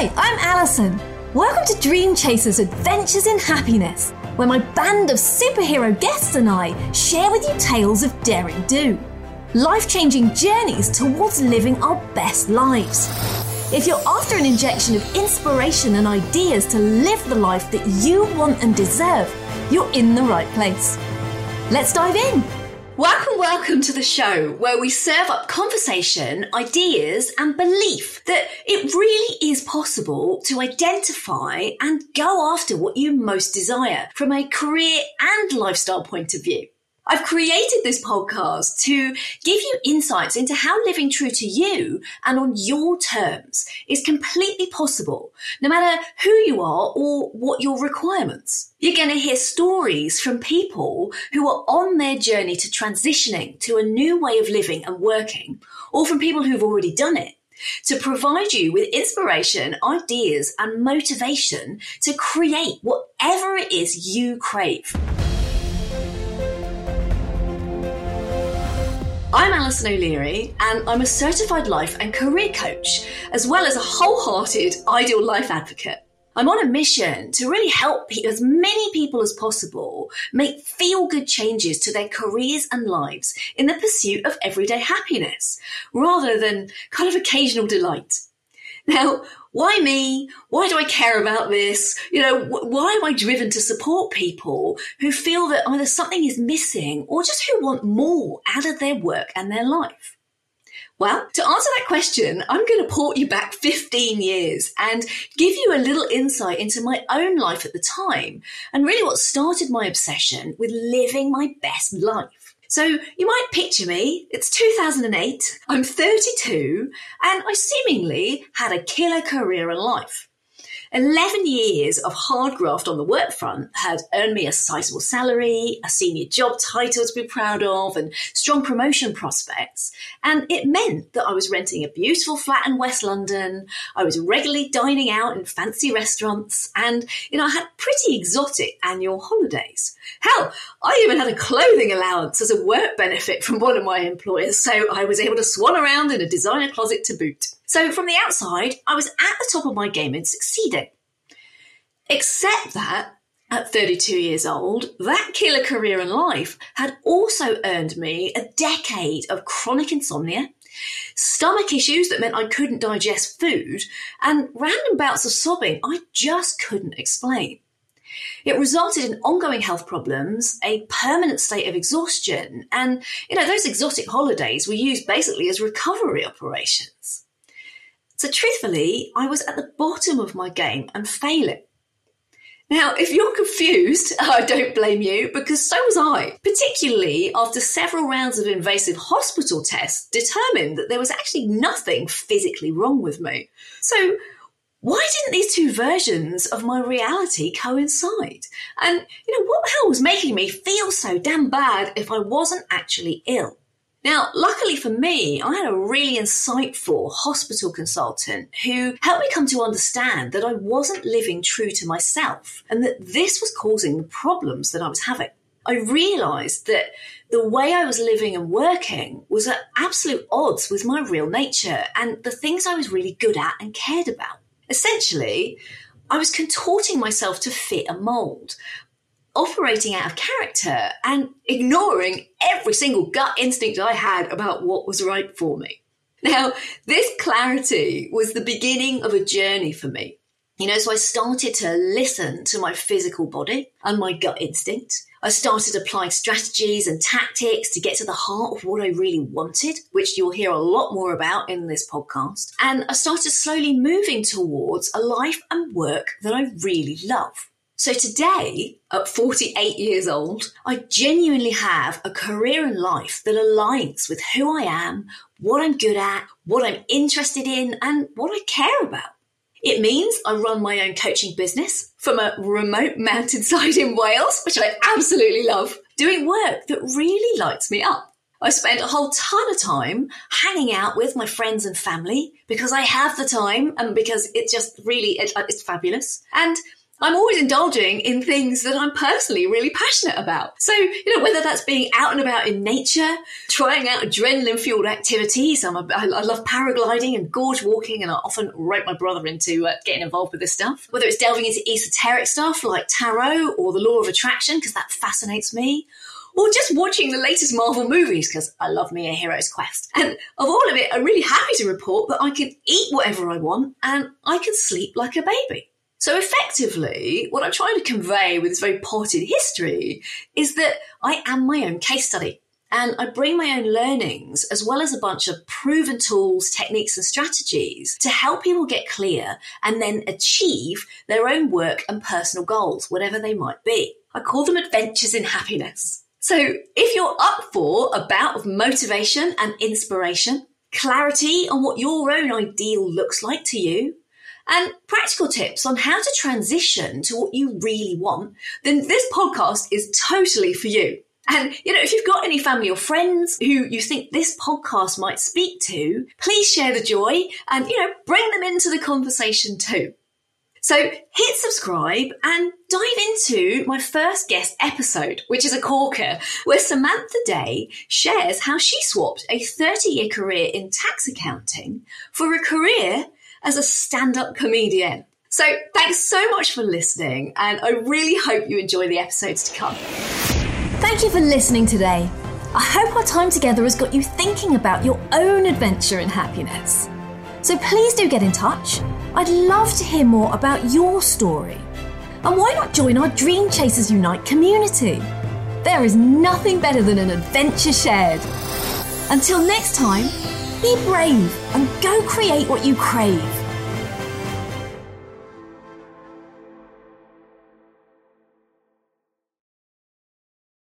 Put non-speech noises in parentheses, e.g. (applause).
Hi, I'm Alison. Welcome to Dream Chasers Adventures in Happiness, where my band of superhero guests and I share with you tales of daring do, life changing journeys towards living our best lives. If you're after an injection of inspiration and ideas to live the life that you want and deserve, you're in the right place. Let's dive in. Welcome, welcome to the show where we serve up conversation, ideas, and belief that it really is possible to identify and go after what you most desire from a career and lifestyle point of view. I've created this podcast to give you insights into how living true to you and on your terms is completely possible, no matter who you are or what your requirements. You're going to hear stories from people who are on their journey to transitioning to a new way of living and working, or from people who've already done it to provide you with inspiration, ideas, and motivation to create whatever it is you crave. I'm Alison O'Leary, and I'm a certified life and career coach, as well as a wholehearted ideal life advocate. I'm on a mission to really help as many people as possible make feel good changes to their careers and lives in the pursuit of everyday happiness, rather than kind of occasional delight. Now, why me? Why do I care about this? You know, wh- why am I driven to support people who feel that either something is missing or just who want more out of their work and their life? Well, to answer that question, I'm going to port you back 15 years and give you a little insight into my own life at the time and really what started my obsession with living my best life. So you might picture me. It's 2008. I'm 32 and I seemingly had a killer career in life. 11 years of hard graft on the work front had earned me a sizable salary, a senior job title to be proud of, and strong promotion prospects. And it meant that I was renting a beautiful flat in West London. I was regularly dining out in fancy restaurants, and you know, I had pretty exotic annual holidays. Hell, I even had a clothing allowance as a work benefit from one of my employers, so I was able to swan around in a designer closet to boot. So from the outside, I was at the top of my game and succeeding. Except that at 32 years old, that killer career in life had also earned me a decade of chronic insomnia, stomach issues that meant I couldn't digest food, and random bouts of sobbing I just couldn't explain. It resulted in ongoing health problems, a permanent state of exhaustion, and you know those exotic holidays were used basically as recovery operations. So, truthfully, I was at the bottom of my game and failing. Now, if you're confused, (laughs) I don't blame you because so was I, particularly after several rounds of invasive hospital tests determined that there was actually nothing physically wrong with me. So, why didn't these two versions of my reality coincide? And, you know, what the hell was making me feel so damn bad if I wasn't actually ill? Now, luckily for me, I had a really insightful hospital consultant who helped me come to understand that I wasn't living true to myself and that this was causing the problems that I was having. I realized that the way I was living and working was at absolute odds with my real nature and the things I was really good at and cared about. Essentially, I was contorting myself to fit a mold operating out of character and ignoring every single gut instinct I had about what was right for me. Now, this clarity was the beginning of a journey for me. You know, so I started to listen to my physical body and my gut instinct. I started applying strategies and tactics to get to the heart of what I really wanted, which you'll hear a lot more about in this podcast. And I started slowly moving towards a life and work that I really love. So today, at 48 years old, I genuinely have a career in life that aligns with who I am, what I'm good at, what I'm interested in, and what I care about. It means I run my own coaching business from a remote (laughs) mountainside in Wales, which I absolutely love, doing work that really lights me up. I spend a whole ton of time hanging out with my friends and family because I have the time and because it just really, it, uh, it's fabulous. And I'm always indulging in things that I'm personally really passionate about. So, you know, whether that's being out and about in nature, trying out adrenaline fueled activities, I'm love paragliding and gorge walking, and I often rope my brother into uh, getting involved with this stuff. Whether it's delving into esoteric stuff like tarot or the law of attraction, because that fascinates me, or just watching the latest Marvel movies because I love me a hero's quest. And of all of it, I'm really happy to report that I can eat whatever I want and I can sleep like a baby. So effectively, what I'm trying to convey with this very potted history is that I am my own case study. And I bring my own learnings as well as a bunch of proven tools, techniques, and strategies to help people get clear and then achieve their own work and personal goals, whatever they might be. I call them adventures in happiness. So if you're up for a bout of motivation and inspiration, clarity on what your own ideal looks like to you, and practical tips on how to transition to what you really want, then this podcast is totally for you. And, you know, if you've got any family or friends who you think this podcast might speak to, please share the joy and, you know, bring them into the conversation too. So hit subscribe and dive into my first guest episode, which is a corker, where Samantha Day shares how she swapped a 30 year career in tax accounting for a career as a stand up comedian. So thanks so much for listening, and I really hope you enjoy the episodes to come. Thank you for listening today. I hope our time together has got you thinking about your own adventure in happiness. So please do get in touch. I'd love to hear more about your story. And why not join our Dream Chasers Unite community? There is nothing better than an adventure shared. Until next time, be brave and go create what you crave.